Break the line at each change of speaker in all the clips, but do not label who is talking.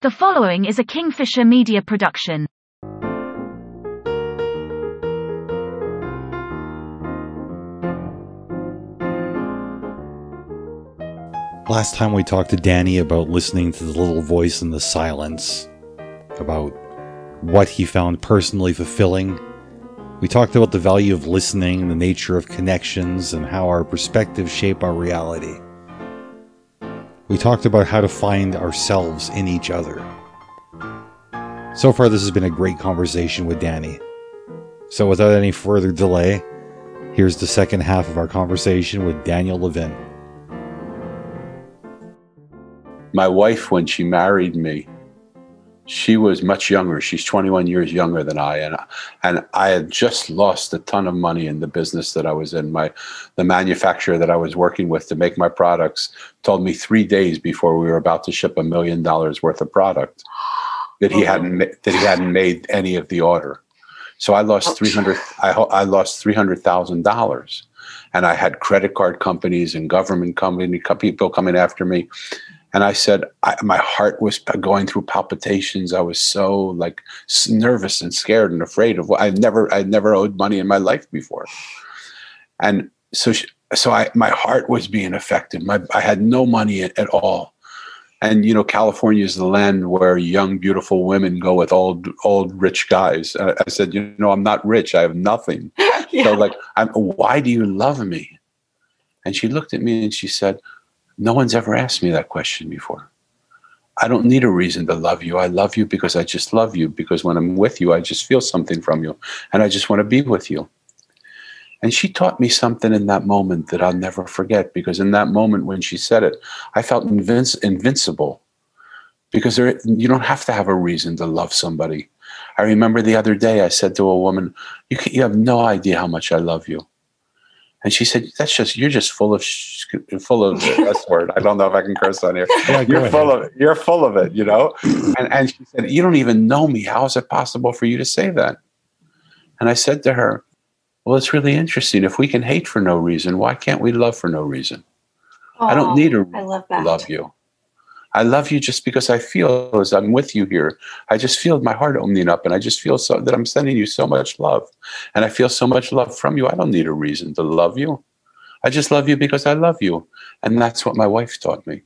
The following is a Kingfisher Media production.
Last time we talked to Danny about listening to the little voice in the silence, about what he found personally fulfilling. We talked about the value of listening, the nature of connections, and how our perspectives shape our reality. We talked about how to find ourselves in each other. So far, this has been a great conversation with Danny. So, without any further delay, here's the second half of our conversation with Daniel Levin.
My wife, when she married me, she was much younger. She's 21 years younger than I, and and I had just lost a ton of money in the business that I was in. My the manufacturer that I was working with to make my products told me three days before we were about to ship a million dollars worth of product that he hadn't that he hadn't made any of the order. So I lost three hundred. I I lost three hundred thousand dollars, and I had credit card companies and government company people coming after me and I said, I, my heart was going through palpitations. I was so like nervous and scared and afraid of what I never, I never owed money in my life before. And so, she, so I, my heart was being affected. My, I had no money at, at all. And, you know, California is the land where young, beautiful women go with old, old rich guys. I, I said, you know, I'm not rich. I have nothing. yeah. So like, I'm, why do you love me? And she looked at me and she said, no one's ever asked me that question before. I don't need a reason to love you. I love you because I just love you. Because when I'm with you, I just feel something from you. And I just want to be with you. And she taught me something in that moment that I'll never forget. Because in that moment when she said it, I felt invinci- invincible. Because there, you don't have to have a reason to love somebody. I remember the other day I said to a woman, you, can, you have no idea how much I love you. And she said, "That's just you're just full of sh- full of that's word. I don't know if I can curse on here. Yeah, you're ahead. full of it. You're full of it, you know." And and she said, "You don't even know me. How is it possible for you to say that?" And I said to her, "Well, it's really interesting. If we can hate for no reason, why can't we love for no reason? Oh, I don't need a I love, that. love you. I love you just because I feel as I'm with you here. I just feel my heart opening up and I just feel so that I'm sending you so much love. And I feel so much love from you. I don't need a reason to love you. I just love you because I love you. And that's what my wife taught me.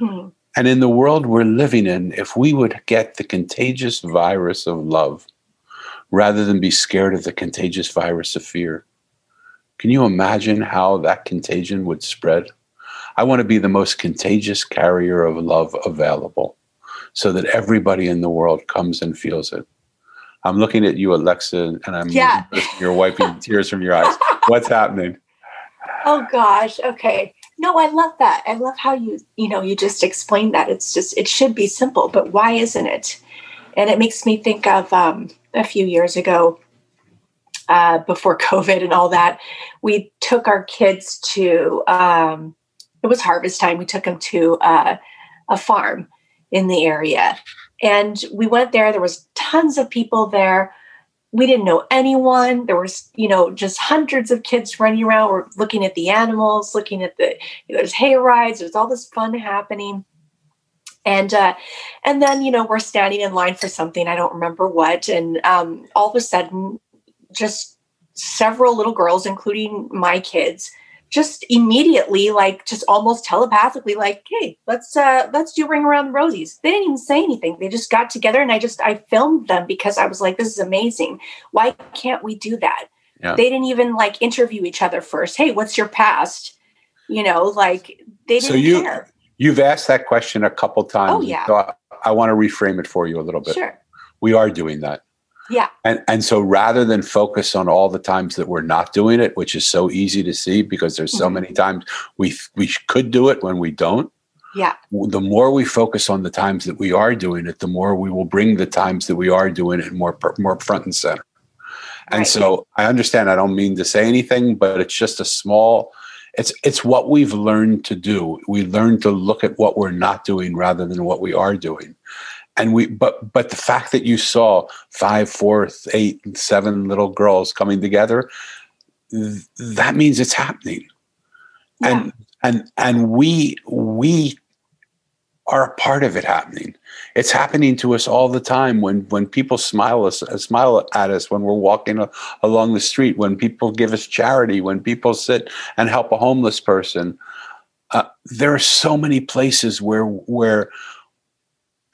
Hmm. And in the world we're living in, if we would get the contagious virus of love rather than be scared of the contagious virus of fear, can you imagine how that contagion would spread? I want to be the most contagious carrier of love available so that everybody in the world comes and feels it. I'm looking at you, Alexa, and I'm yeah. you're wiping tears from your eyes. What's happening?
Oh gosh. Okay. No, I love that. I love how you, you know, you just explained that. It's just, it should be simple, but why isn't it? And it makes me think of um, a few years ago, uh, before COVID and all that, we took our kids to um, it was harvest time. We took him to uh, a farm in the area, and we went there. There was tons of people there. We didn't know anyone. There was, you know, just hundreds of kids running around. We're looking at the animals, looking at the. You know, there's hay rides. There's all this fun happening and uh, and then you know we're standing in line for something i don't remember what and um, all of a sudden just several little girls including my kids just immediately like just almost telepathically like hey let's uh let's do ring around the rosies. They didn't even say anything. They just got together and i just i filmed them because i was like this is amazing. Why can't we do that? Yeah. they didn't even like interview each other first. Hey what's your past? You know like they didn't so you care.
you've asked that question a couple times oh yeah. so I, I want to reframe it for you a little bit.
Sure.
We are doing that
yeah.
And and so rather than focus on all the times that we're not doing it, which is so easy to see because there's so mm-hmm. many times we we could do it when we don't.
Yeah.
The more we focus on the times that we are doing it, the more we will bring the times that we are doing it more more front and center. And right. so I understand I don't mean to say anything, but it's just a small it's it's what we've learned to do. We learn to look at what we're not doing rather than what we are doing and we but but the fact that you saw five four eight seven little girls coming together th- that means it's happening yeah. and and and we we are a part of it happening. It's happening to us all the time when when people smile us uh, smile at us when we're walking a, along the street, when people give us charity, when people sit and help a homeless person. Uh, there are so many places where where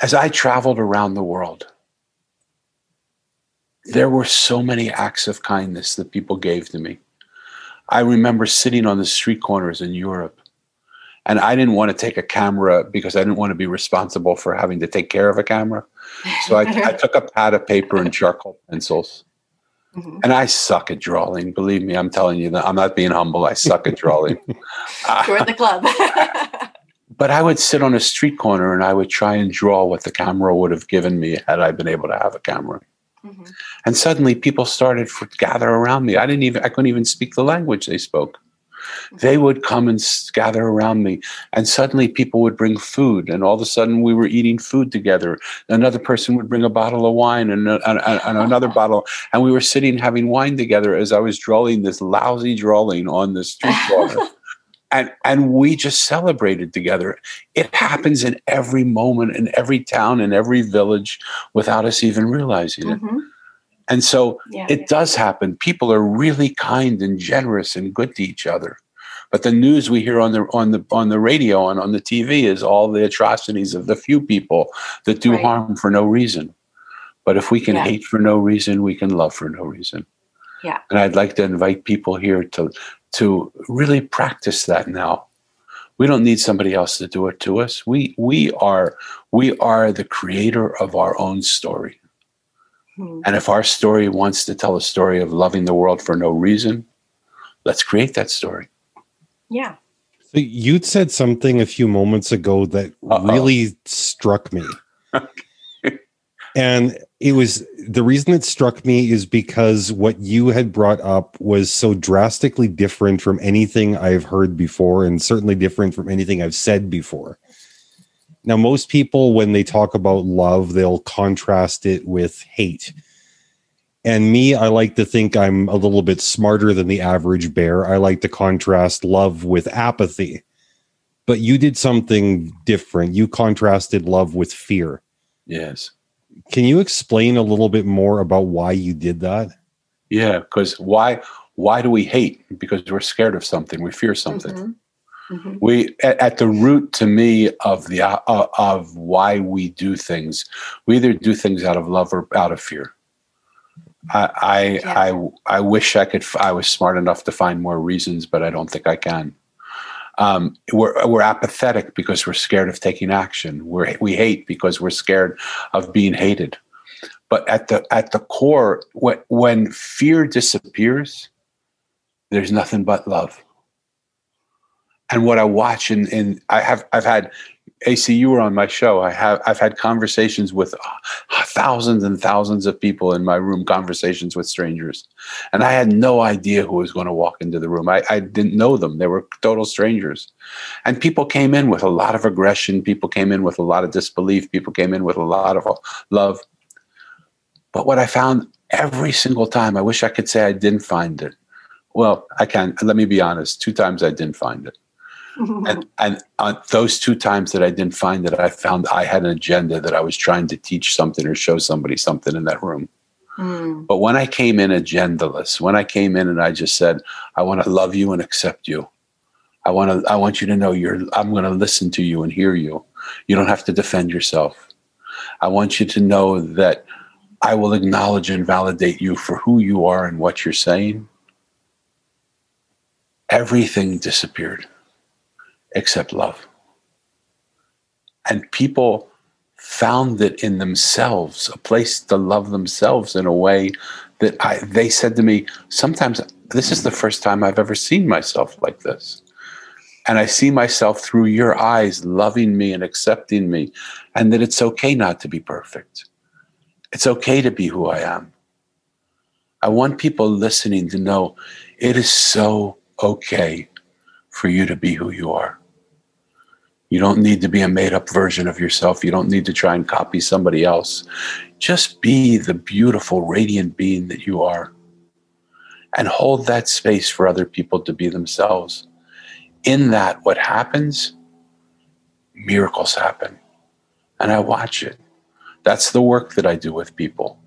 as I traveled around the world, there were so many acts of kindness that people gave to me. I remember sitting on the street corners in Europe and I didn't want to take a camera because I didn't want to be responsible for having to take care of a camera. So I, I took a pad of paper and charcoal pencils. Mm-hmm. And I suck at drawing. Believe me, I'm telling you that I'm not being humble. I suck at drawing.
Join the club.
but I would sit on a street corner and I would try and draw what the camera would have given me had I been able to have a camera. Mm-hmm. And suddenly people started to gather around me. I didn't even I couldn't even speak the language they spoke they would come and gather around me and suddenly people would bring food and all of a sudden we were eating food together another person would bring a bottle of wine and, and, and another bottle and we were sitting having wine together as i was drawing this lousy drawing on the street corner and and we just celebrated together it happens in every moment in every town in every village without us even realizing it mm-hmm. And so yeah. it does happen. People are really kind and generous and good to each other. But the news we hear on the on the on the radio and on the TV is all the atrocities of the few people that do right. harm for no reason. But if we can yeah. hate for no reason, we can love for no reason.
Yeah.
And I'd like to invite people here to to really practice that now. We don't need somebody else to do it to us. We we are we are the creator of our own story. Hmm. And if our story wants to tell a story of loving the world for no reason, let's create that story.
Yeah.
So you'd said something a few moments ago that Uh-oh. really struck me. and it was the reason it struck me is because what you had brought up was so drastically different from anything I've heard before, and certainly different from anything I've said before. Now, most people, when they talk about love, they'll contrast it with hate. And me, I like to think I'm a little bit smarter than the average bear. I like to contrast love with apathy. But you did something different. You contrasted love with fear.
Yes.
Can you explain a little bit more about why you did that?
Yeah, because why why do we hate? Because we're scared of something. We fear something. Mm-hmm. Mm-hmm. We at, at, the root to me of the uh, of why we do things. We either do things out of love or out of fear. I I, yeah. I, I wish I could. I was smart enough to find more reasons, but I don't think I can. Um, we're we're apathetic because we're scared of taking action. We're we hate because we're scared of being hated. But at the at the core, when when fear disappears, there's nothing but love and what I watch and and I have I've had AC you were on my show. I have I've had conversations with uh, thousands and thousands of people in my room conversations with strangers. And I had no idea who was going to walk into the room. I, I didn't know them. They were total strangers. And people came in with a lot of aggression. People came in with a lot of disbelief. People came in with a lot of love. But what I found every single time I wish I could say I didn't find it. Well I can let me be honest. Two times I didn't find it and and uh, those two times that I didn't find it, I found I had an agenda that I was trying to teach something or show somebody something in that room. Mm. But when I came in agendaless, when I came in and I just said, I want to love you and accept you. I want to I want you to know you're I'm going to listen to you and hear you. You don't have to defend yourself. I want you to know that I will acknowledge and validate you for who you are and what you're saying. Everything disappeared except love. And people found it in themselves, a place to love themselves in a way that I, they said to me, sometimes this is the first time I've ever seen myself like this. And I see myself through your eyes, loving me and accepting me, and that it's okay not to be perfect. It's okay to be who I am. I want people listening to know it is so okay for you to be who you are. You don't need to be a made up version of yourself. You don't need to try and copy somebody else. Just be the beautiful, radiant being that you are. And hold that space for other people to be themselves. In that, what happens? Miracles happen. and I watch it. That's the work that I do with people.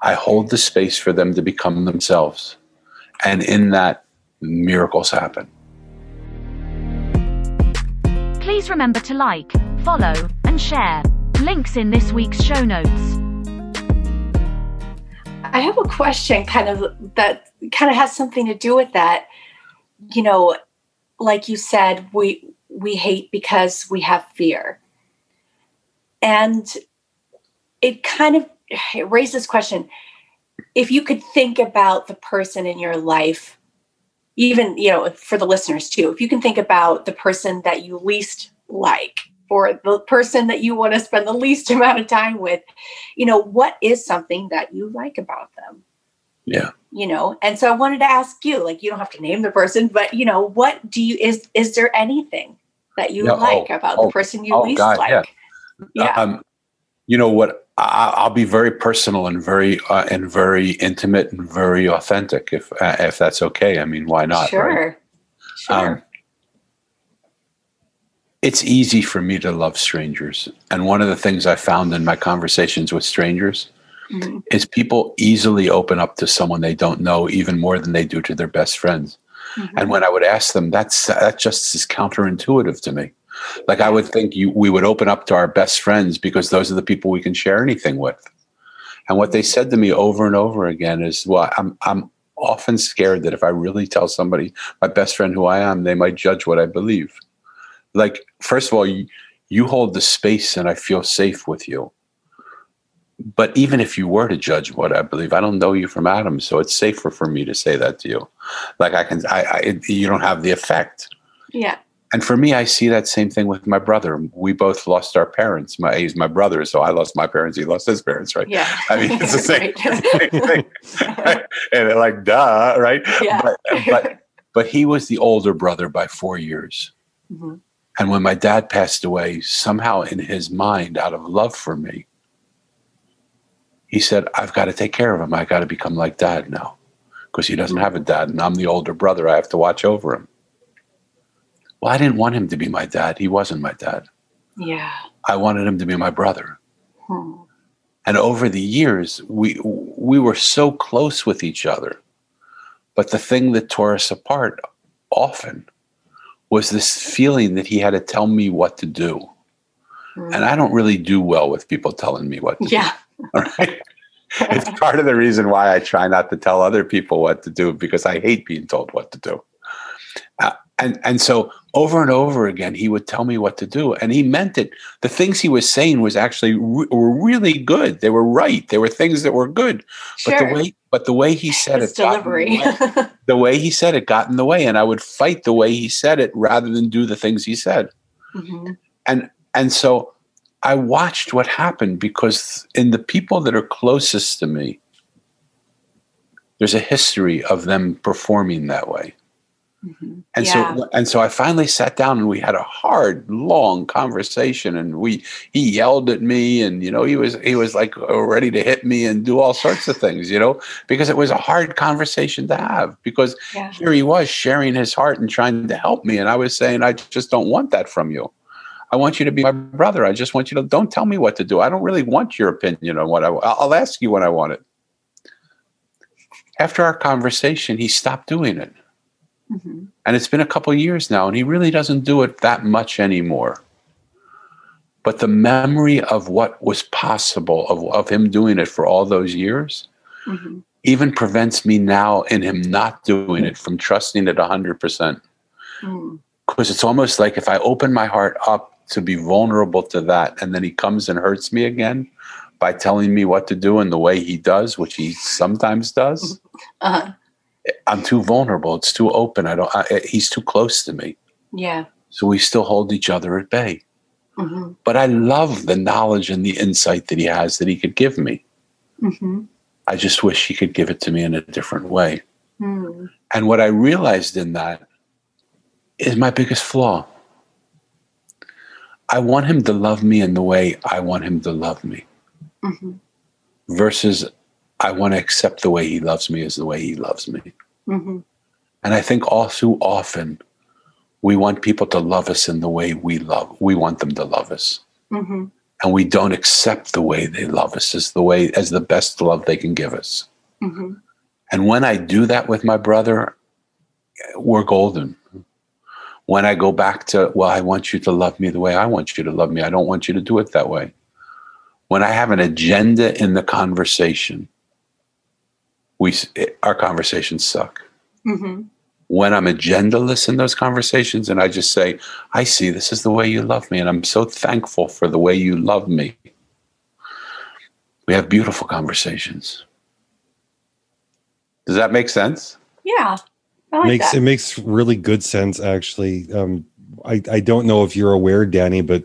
I hold the space for them to become themselves. And in that, miracles happen.
Please remember to like, follow, and share. Links in this week's show notes.
I have a question kind of that kind of has something to do with that. You know, like you said, we we hate because we have fear. And it kind of it raises question if you could think about the person in your life even you know for the listeners too if you can think about the person that you least like or the person that you want to spend the least amount of time with you know what is something that you like about them
Yeah.
you know and so i wanted to ask you like you don't have to name the person but you know what do you is is there anything that you
Yeah,
like
oh,
about
oh,
the person you
oh,
least
God,
like
yeah.
yeah
Um, you know what? I, I'll be very personal and very uh, and very intimate and very authentic. If uh, if that's okay, I mean, why not?
sure
right?
sure
Um, it's easy for me to love strangers, and one of the things I found in my conversations with strangers
Mhm.
is people easily open up to someone they don't know even more than they do to their best friends.
Mhm.
And when I would ask them, that's that just is counterintuitive to me. Like I would think you we would open up to our best friends because those are the people we can share anything with. And what they said to me over and over again is, well, I'm I'm often scared that if I really tell somebody my best friend who I am, they might judge what I believe. Like, first of all, you, you hold the space and I feel safe with you. But even if you were to judge what I believe, I don't know you from Adam, so it's safer for me to say that to you. Like I can, I, I you don't have the effect.
yeah
And for me, I see that same thing with my brother. We both lost our parents. My he's my brother, so I lost my parents. He lost his parents, right?
yeah
I mean, it's the same,
Right.
it's the same thing. Right? And they're like, duh, right?
Yeah.
But, but but he was the older brother by four years.
Mhm.
And when my dad passed away, somehow in his mind, out of love for me, he said, I've got to take care of him. I got to become like dad now because he doesn't have a dad and I'm the older brother. I have to watch over him. Well, I didn't want him to be my dad. He wasn't my dad.
yeah
I wanted him to be my brother.
Hmm.
And over the years, we we were so close with each other. But the thing that tore us apart often was this feeling that he had to tell me what to do.
Hmm.
And I don't really do well with people telling me what to
yeah
do. All right. it's part of the reason why I try not to tell other people what to do because I hate being told what to do. Uh, and and so over and over again, he would tell me what to do, and he meant it. The things he was saying was actually re- were really good. They were right. They were things that were good. But the way but the way he said
His
it, got in the way. the way he said it got in the way, and I would fight the way he said it rather than do the things he said.
Mhm.
And so I watched what happened because in the people that are closest to me, there's a history of them performing that way.
Mhm.
And
Yeah.
so and so I finally sat down and we had a hard, long conversation and we he yelled at me and you know he was he was like ready to hit me and do all sorts of things, you know, because it was a hard conversation to have because
yeah
here he was sharing his heart and trying to help me and I was saying I just don't want that from you. I want you to be my brother. I just want you to don't tell me what to do. I don't really want your opinion on what I I'll ask you when I want it. After our conversation, he stopped doing it.
Mhm.
And it's been a couple years now, and he really doesn't do it that much anymore. But the memory of what was possible of, of him doing it for all those years
Mhm.
even prevents me now in him not doing it from trusting it 100%.
Mm.
Because it's almost like if I open my heart up to be vulnerable to that, and then he comes and hurts me again by telling me what to do in the way he does, which he sometimes does.
Uh-huh.
I'm too vulnerable. It's too open. I don't. I, he's too close to me.
yeah
So we still hold each other at bay.
Mhm.
But I love the knowledge and the insight that he has that he could give me.
Mhm.
I just wish he could give it to me in a different way.
Mm.
And what I realized in that is my biggest flaw. I want him to love me in the way I want him to love me
Mhm.
versus I want to accept the way he loves me as the way he loves me.
Mhm.
And I think all too often we want people to love us in the way we love. We want them to love us.
hmm
and we don't accept the way they love us as the way as the best love they can give us.
hmm
And when I do that with my brother, we're golden. When I go back to, well, I want you to love me the way I want you to love me. I don't want you to do it that way. When I have an agenda in the conversation, we our conversations suck.
hmm
When I'm agendaless in those conversations and I just say, I see this is the way you love me, and I'm so thankful for the way you love me. We have beautiful conversations. Does that make sense?
Yeah. Like
makes
that.
it makes really good sense actually. Um, I I don't know if you're aware, Danny, but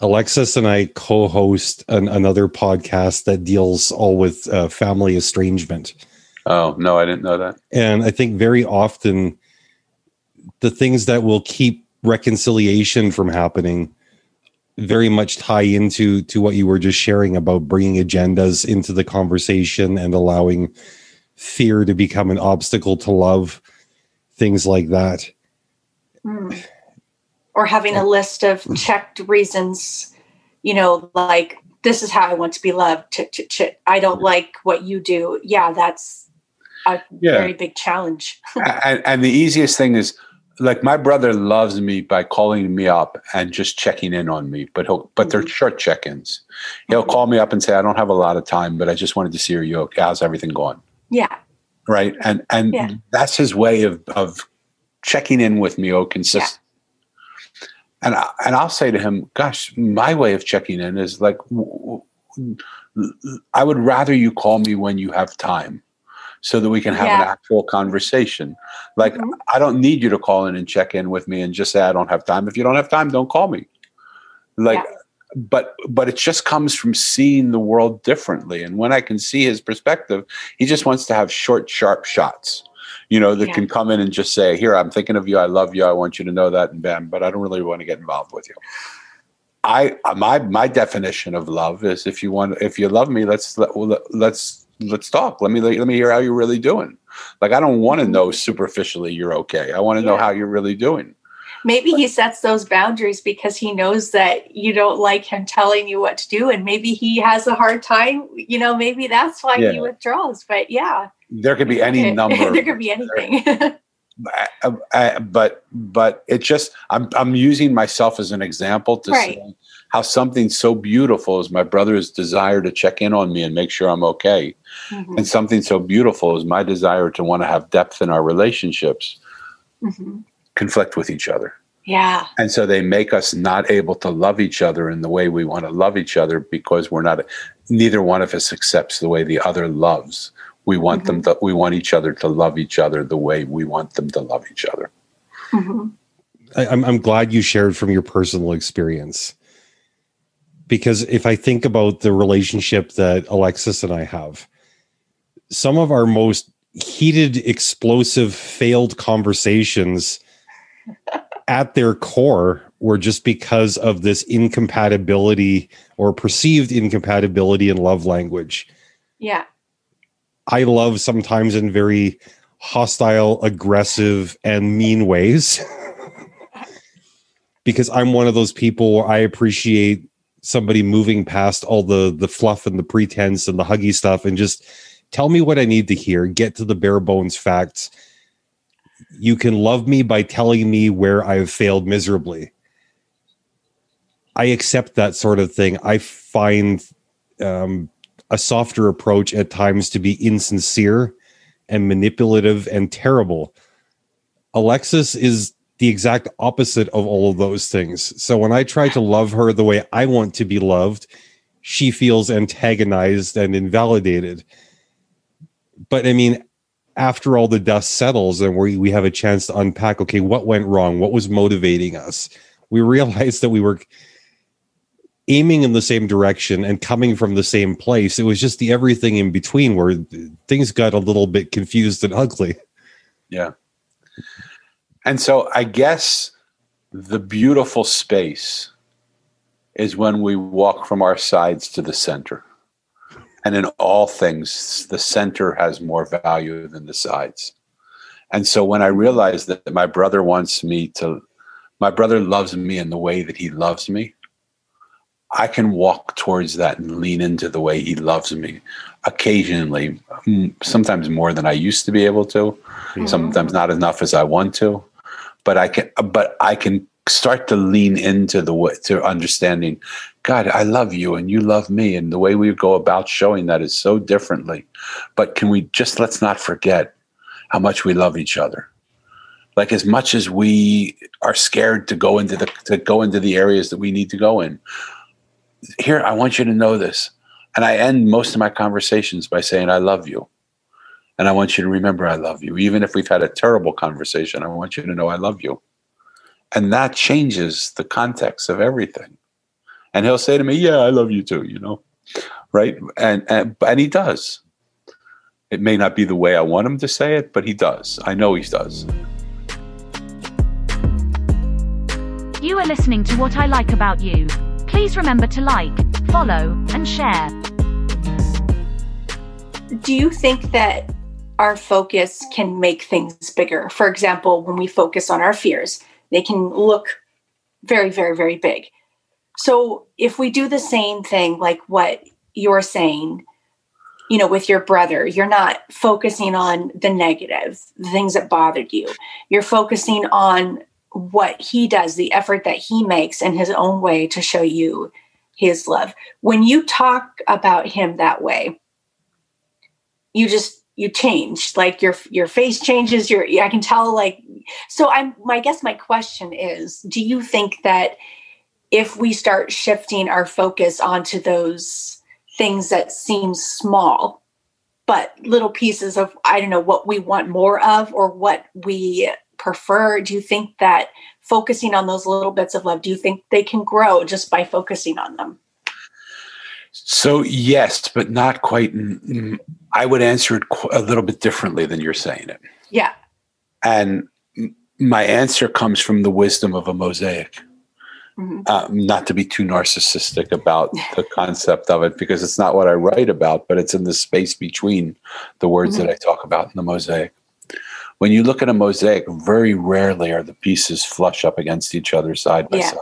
Alexis and I co-host an, another podcast that deals all with uh, family estrangement.
Oh, no, I didn't know that.
And I think very often the things that will keep reconciliation from happening very much tie into to what you were just sharing about bringing agendas into the conversation and allowing fear to become an obstacle to love things like that
Mm. Or having a list of checked reasons, you know, like this is how I want to be loved. Ch- ch- ch- I don't like what you do. Yeah, that's a
Yeah.
very big challenge.
and, and the easiest thing is like my brother loves me by calling me up and just checking in on me but he'll but they're short check-ins he'll
Mhm.
call me up and say i don't have a lot of time but i just wanted to see are you okay how's everything going
Yeah.
right and and
Yeah.
that's his way of of checking in with me oh consistent and I, and I'll say to him, "Gosh, my way of checking in is like, I would rather you call me when you have time, so that we can have an actual conversation. Like,
Mhm.
I don't need you to call in and check in with me and just say I don't have time. If you don't have time, don't call me. Like, but but it just comes from seeing the world differently. And when I can see his perspective, he just wants to have short, sharp shots. You know, that
Yeah.
can come in and just say, "Here, I'm thinking of you. I love you. I want you to know that." And bam, but I don't really want to get involved with you. I my my definition of love is if you want if you love me, let's let, let's let's talk. Let me let me hear how you're really doing. Like I don't want to know superficially you're okay. I want to know
Mm-hmm.
How you're really doing.
Maybe he sets those boundaries because he knows that you don't like him telling you what to do. And maybe he has a hard time. You know, maybe that's why
Yeah.
he withdraws. But yeah.
There could be any number.
there could be anything.
uh, uh, but but it just I'm I'm using myself as an example to
Right.
say how something so beautiful as my brother's desire to check in on me and make sure I'm okay,
Mhm.
and something so beautiful as my desire to want to have depth in our relationships
Mhm.
conflict with each other.
Yeah.
And so they make us not able to love each other in the way we want to love each other because we're not neither one of us accepts the way the other loves. We want them to we want each other to love each other the way we want them to love each other.
Mhm.
I, I'm, I'm glad you shared from your personal experience because if I think about the relationship that Alexis and I have, some of our most heated, explosive, failed conversations at their core were just because of this incompatibility or perceived incompatibility in love language.
Yeah.
I love sometimes in very hostile, aggressive, and mean ways. because I'm one of those people where I appreciate somebody moving past all the the fluff and the pretense and the huggy stuff and just tell me what I need to hear, get to the bare bones facts. You can love me by telling me where I've failed miserably. I accept that sort of thing. I find um, a softer approach at times to be insincere and manipulative and terrible. Alexis is the exact opposite of all of those things. So when I try to love her the way I want to be loved, she feels antagonized and invalidated. But I mean, after all the dust settles and we, we have a chance to unpack, okay, what went wrong? What was motivating us? We realized that we were aiming in the same direction and coming from the same place. It was just the everything in between where things got a little bit confused and ugly.
Yeah. And so I guess the beautiful space is when we walk from our sides to the center. And in all things, the center has more value than the sides. And so when I realized that my brother wants me to, my brother loves me in the way that he loves me, I can walk towards that and lean into the way he loves me occasionally, sometimes more than I used to be able to, mm-hmm. sometimes not enough as I want to, but I can, but I can start to lean into the way to understanding, God, I love you and you love me. And the way we go about showing that is so differently. But can we just, let's not forget how much we love each other like as much as we are scared to go into the to go into the areas that we need to go in here i want you to know this. And i end most of my conversations by saying i love you. And i want you to remember i love you. Even if we've had a terrible conversation i want you to know i love you. And that changes the context of everything. And he'll say to me yeah i love you too you know? Right? And and, and he does. It may not be the way i want him to say it but he does. I know he does.
You are listening to What I Like About You. Please remember to like, follow, and share.
Do you think that our focus can make things bigger? For example, when we focus on our fears, they can look very, very, very big. So if we do the same thing, like what you're saying, you know, with your brother, you're not focusing on the negative, the things that bothered you. You're focusing on what he does, the effort that he makes in his own way to show you his love. When you talk about him that way, you just you change like your your face changes your i can tell like so i'm my guess my question is do you think that if we start shifting our focus onto those things that seem small but little pieces of i don't know what we want more of or what we prefer? Do you think that focusing on those little bits of love, do you think they can grow just by focusing on them?
So, yes, but not quite. I would answer it a little bit differently than you're saying it.
Yeah.
And my answer comes from the wisdom of a mosaic. Mm-hmm. Uh, not to be too narcissistic about the concept of it because it's not what I write about, but it's in the space between the words mm-hmm. that I talk about in the mosaic. When you look at a mosaic, very rarely are the pieces flush up against each other side by yeah. side.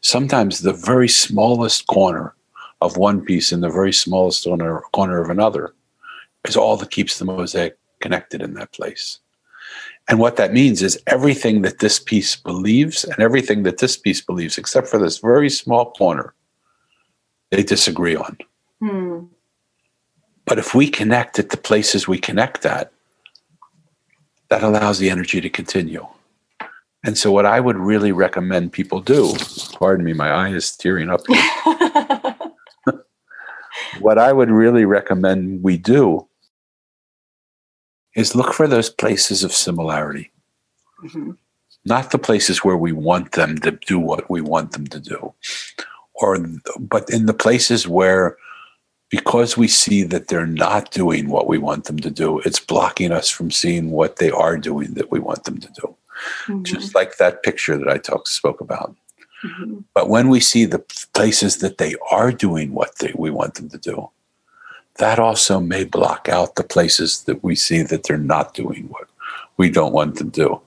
Sometimes the very smallest corner of one piece and the very smallest corner, corner of another is all that keeps the mosaic connected in that place. And what that means is everything that this piece believes and everything that this piece believes, except for this very small corner, they disagree on. Hmm. But if we connect at the places we connect at, that allows the energy to continue. And so, what I would really recommend people do, pardon me, my eye is tearing up. what I would really recommend we do is look for those places of similarity. Mm-hmm. Not the places where we want them to do what we want them to do, or but in the places where because we see that they're not doing what we want them to do, it's blocking us from seeing what they are doing that we want them to do. Mm-hmm. Just like that picture that I talk, spoke about. Mm-hmm. But when we see the places that they are doing what they, we want them to do, that also may block out the places that we see that they're not doing what we don't want them to do.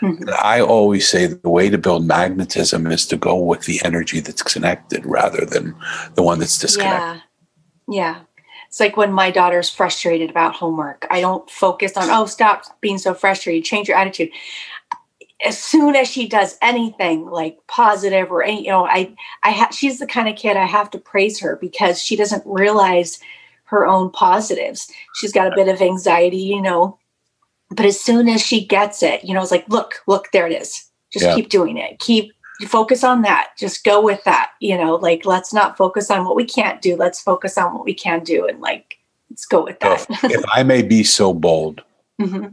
Mm-hmm. I always say the way to build magnetism is to go with the energy that's connected rather than the one that's disconnected.
Yeah. Yeah. It's like when my daughter's frustrated about homework. I don't focus on, oh, stop being so frustrated, change your attitude. As soon as she does anything like positive or any, you know, I, I have, she's the kind of kid I have to praise her because she doesn't realize her own positives. She's got a bit of anxiety, you know, but as soon as she gets it, you know, it's like, look, look, there it is. Just yeah. keep doing it. Keep focus on that. Just go with that. You know, like let's not focus on what we can't do. Let's focus on what we can do and like let's go with that.
if, if I may be so bold, mm-hmm.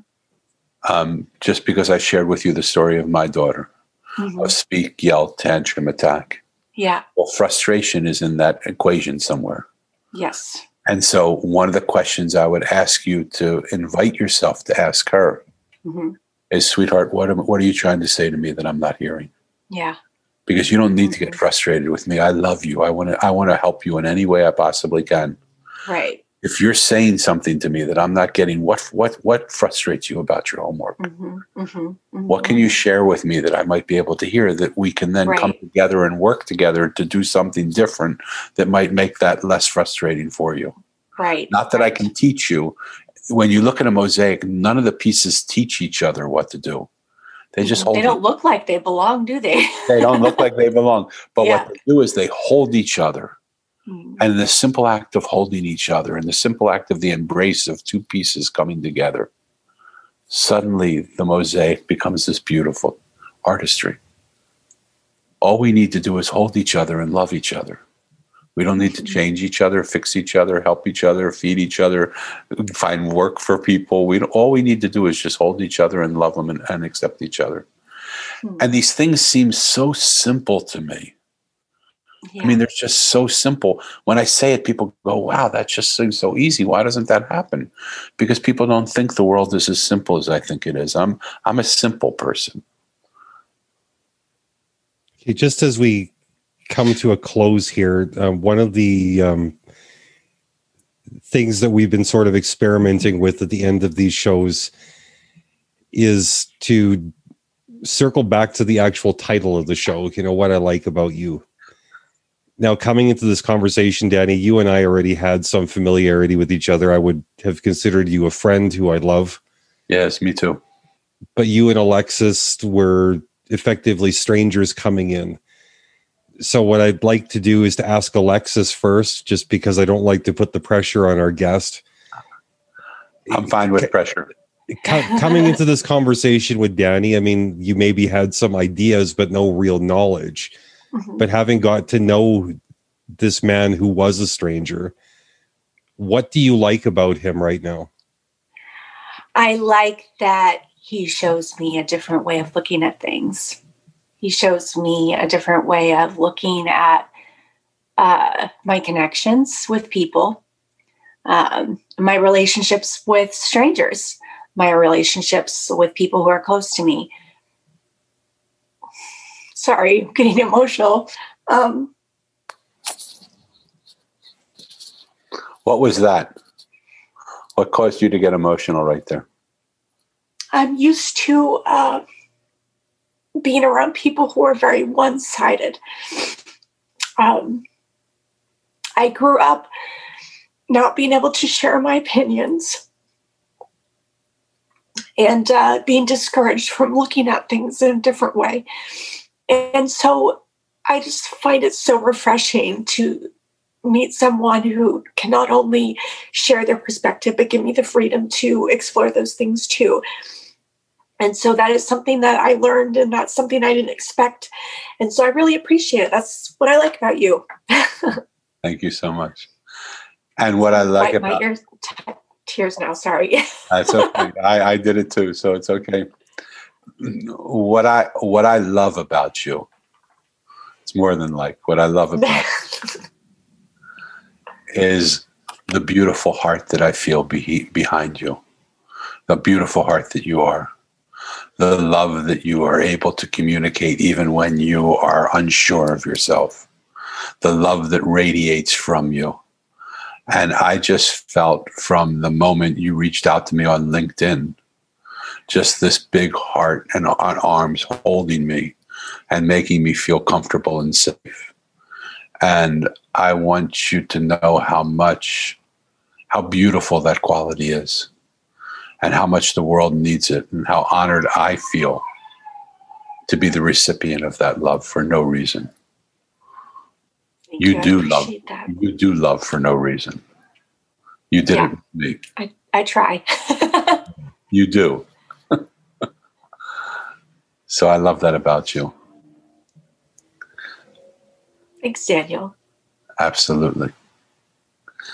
um, just because I shared with you the story of my daughter, mm-hmm. of speak, yell, tantrum, attack.
Yeah.
Well, frustration is in that equation somewhere.
Yes.
And so, one of the questions I would ask you to invite yourself to ask her mm-hmm. is, "Sweetheart, what am, what are you trying to say to me that I'm not hearing?"
Yeah.
Because you don't need to get mm-hmm. frustrated with me. I love you. I want to I want to help you in any way I possibly can.
Right.
if you're saying something to me that I'm not getting, what what what frustrates you about your homework?
Mm-hmm, mm-hmm, mm-hmm.
What can you share with me that I might be able to hear that we can then come together and work together to do something different that might make that less frustrating for you?
Right.
Not that I can teach you. When you look at a mosaic, none of the pieces teach each other what to do. They just hold
They don't look like they belong, do they?
they don't look like they belong. But
Yeah.
what they do is they hold each other.
Mm,
And the simple act of holding each other and the simple act of the embrace of two pieces coming together, suddenly the mosaic becomes this beautiful artistry. All we need to do is hold each other and love each other. We don't need to change each other, fix each other, help each other, feed each other, find work for people. We don't, all we need to do is just hold each other and love them and, and accept each other.
Hmm.
And these things seem so simple to me.
yeah.
I mean, they're just so simple. When I say it, people go, wow, that just seems so easy. Why doesn't that happen? Because people don't think the world is as simple as I think it is. I'm I'm a simple person.
Okay, just as we come to a close here, um, one of the um, things that we've been sort of experimenting with at the end of these shows is to circle back to the actual title of the show. You know what I like about you. Now, coming into this conversation, Danny, you and I already had some familiarity with each other. I would have considered you a friend who I love
Yes, me too.
but you and Alexis were effectively strangers coming in. So what I'd like to do is to ask Alexis first, just because I don't like to put the pressure on our guest.
I'm fine with pressure.
Coming into this conversation with Danny, I mean, you maybe had some ideas, but no real knowledge.
Mhm.
But having got to know this man who was a stranger, what do you like about him right now?
I like that he shows me a different way of looking at things. He shows me a different way of looking at uh, my connections with people, um, my relationships with strangers, my relationships with people who are close to me. Sorry, I'm getting emotional. Um,
What was that? What caused you to get emotional right there?
I'm used to uh, being around people who are very one sided. Um, I grew up not being able to share my opinions and uh, being discouraged from looking at things in a different way. And so I just find it so refreshing to meet someone who can not only share their perspective, but give me the freedom to explore those things too. And so that is something that I learned, and that's something I didn't expect. And so I really appreciate it. That's what I like about you.
Thank you so much. And what I like
my, my
about
ears t- tears now. Sorry.
That's okay. I, I did it too, so it's okay. What I what I love about you, it's more than like what I love about is the beautiful heart that I feel be, behind you, the beautiful heart that you are, the love that you are able to communicate even when you are unsure of yourself, the love that radiates from you. And I just felt from the moment you reached out to me on LinkedIn, just this big heart and arms holding me and making me feel comfortable and safe. And I want you to know how much, how beautiful that quality is and how much the world needs it and how honored I feel to be the recipient of that love for no reason.
Thank
You
I
do love-
that.
You do love for no reason. You did
Yeah.
it with me.
I, I try.
You do. so I love that about you.
Thanks, Daniel.
Absolutely.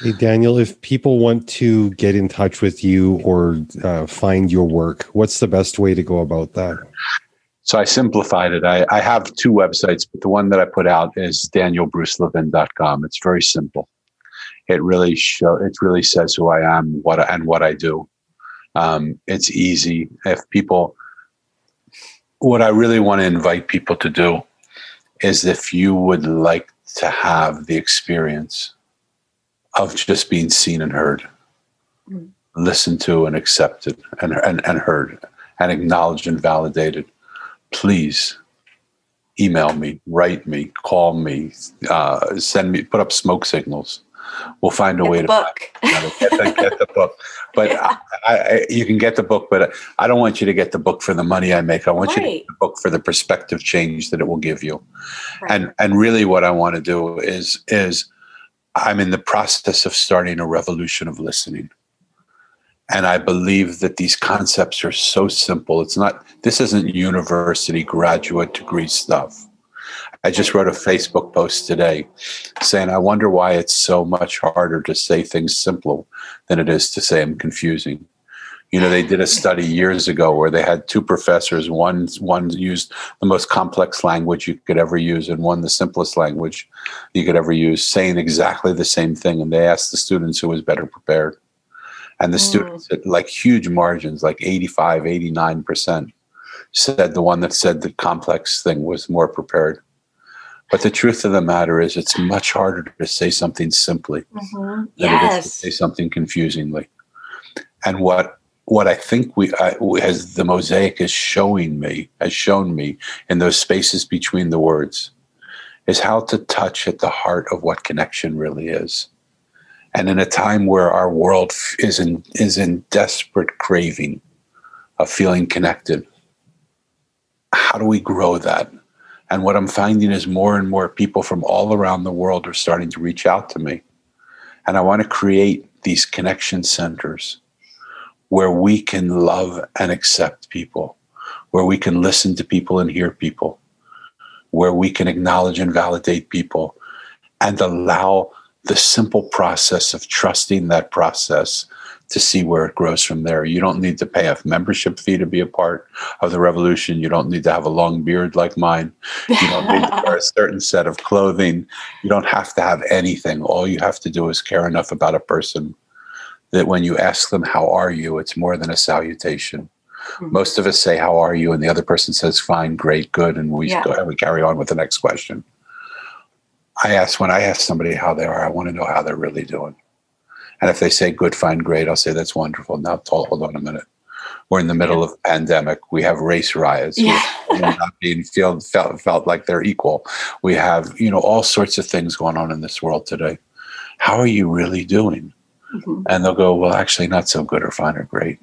Hey, Daniel, if people want to get in touch with you or uh, find your work, what's the best way to go about that?
So I simplified it. I, I have two websites, but the one that I put out is danielbrucelevin.com. It's very simple. It really show it really says who I am, what I, and what I do. Um, it's easy. If people, what I really want to invite people to do is if you would like to have the experience of just being seen and heard, mm. listened to and accepted and, and, and heard and acknowledged and validated. Please email me, write me, call me, uh, send me, put up smoke signals. We'll find a
get
way to
book.
Get, the, get the book. But yeah. I, I, you can get the book, but I don't want you to get the book for the money I make. I want right. you to get the book for the perspective change that it will give you. Right. And and really, what I want to do is is I'm in the process of starting a revolution of listening. And I believe that these concepts are so simple. It's not, this isn't university graduate degree stuff. I just wrote a Facebook post today saying, I wonder why it's so much harder to say things simple than it is to say I'm confusing. You know, they did a study years ago where they had two professors. One one used the most complex language you could ever use, and one the simplest language you could ever use, saying exactly the same thing. And they asked the students who was better prepared. And the mm. students at like huge margins, like 85, 89%, said the one that said the complex thing was more prepared. But the truth of the matter is, it's much harder to say something simply mm-hmm. than yes. it is to say something confusingly. And what what I think we I, as the mosaic is showing me has shown me in those spaces between the words is how to touch at the heart of what connection really is. And in a time where our world is in is in desperate craving of feeling connected, how do we grow that? And what I'm finding is more and more people from all around the world are starting to reach out to me. And I want to create these connection centers where we can love and accept people, where we can listen to people and hear people, where we can acknowledge and validate people, and allow the simple process of trusting that process to see where it grows from there. You don't need to pay a membership fee to be a part of the revolution. You don't need to have a long beard like mine. You don't need to wear a certain set of clothing. You don't have to have anything. All you have to do is care enough about a person that when you ask them, How are you? it's more than a salutation. Mm-hmm. Most of us say, How are you? And the other person says, Fine, great, good. And we, yeah. go, and we carry on with the next question. I ask, when I ask somebody how they are, I want to know how they're really doing. And if they say good, fine, great, I'll say that's wonderful. Now, hold on a minute. We're in the middle yeah. of a pandemic. We have race riots. Yeah. We're not being feel, felt, felt like they're equal. We have, you know, all sorts of things going on in this world today. How are you really doing? Mm-hmm. And they'll go, well, actually, not so good or fine or great.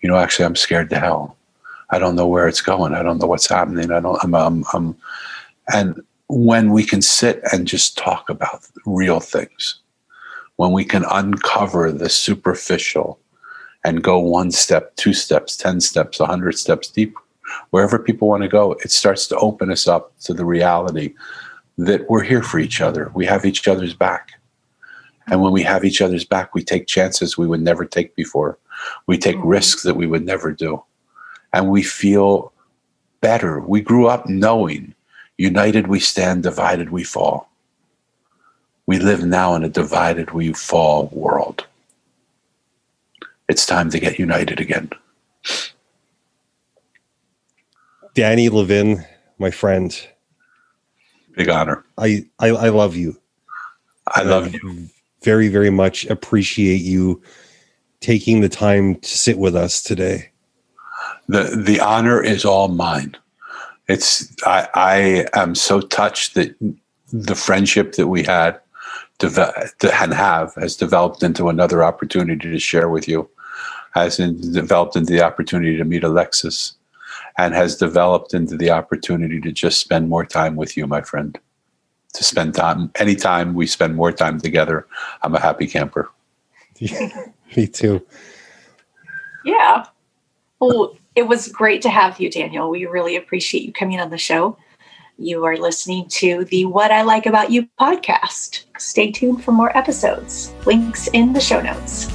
You know, actually, I'm scared to hell. I don't know where it's going. I don't know what's happening. I don't. I'm. I'm. I'm and when we can sit and just talk about real things, when we can uncover the superficial and go one step, two steps, 10 steps, a 100 steps deep, wherever people want to go, it starts to open us up to the reality that we're here for each other. We have each other's back. And when we have each other's back, we take chances we would never take before. We take mm-hmm. risks that we would never do. And we feel better. We grew up knowing united we stand, divided we fall. We live now in a divided we fall world. It's time to get united again.
Danny Levin, my friend.
Big honor.
I, I, I love you.
I love you
very, very much appreciate you taking the time to sit with us today.
The the honor is all mine. It's I, I am so touched that the friendship that we had develop, and have has developed into another opportunity to share with you, has developed into the opportunity to meet Alexis, and has developed into the opportunity to just spend more time with you, my friend to spend time. Anytime we spend more time together, I'm a happy camper.
Me too.
Yeah. Well, it was great to have you, Daniel. We really appreciate you coming on the show. You are listening to the What I Like About You podcast. Stay tuned for more episodes. Links in the show notes.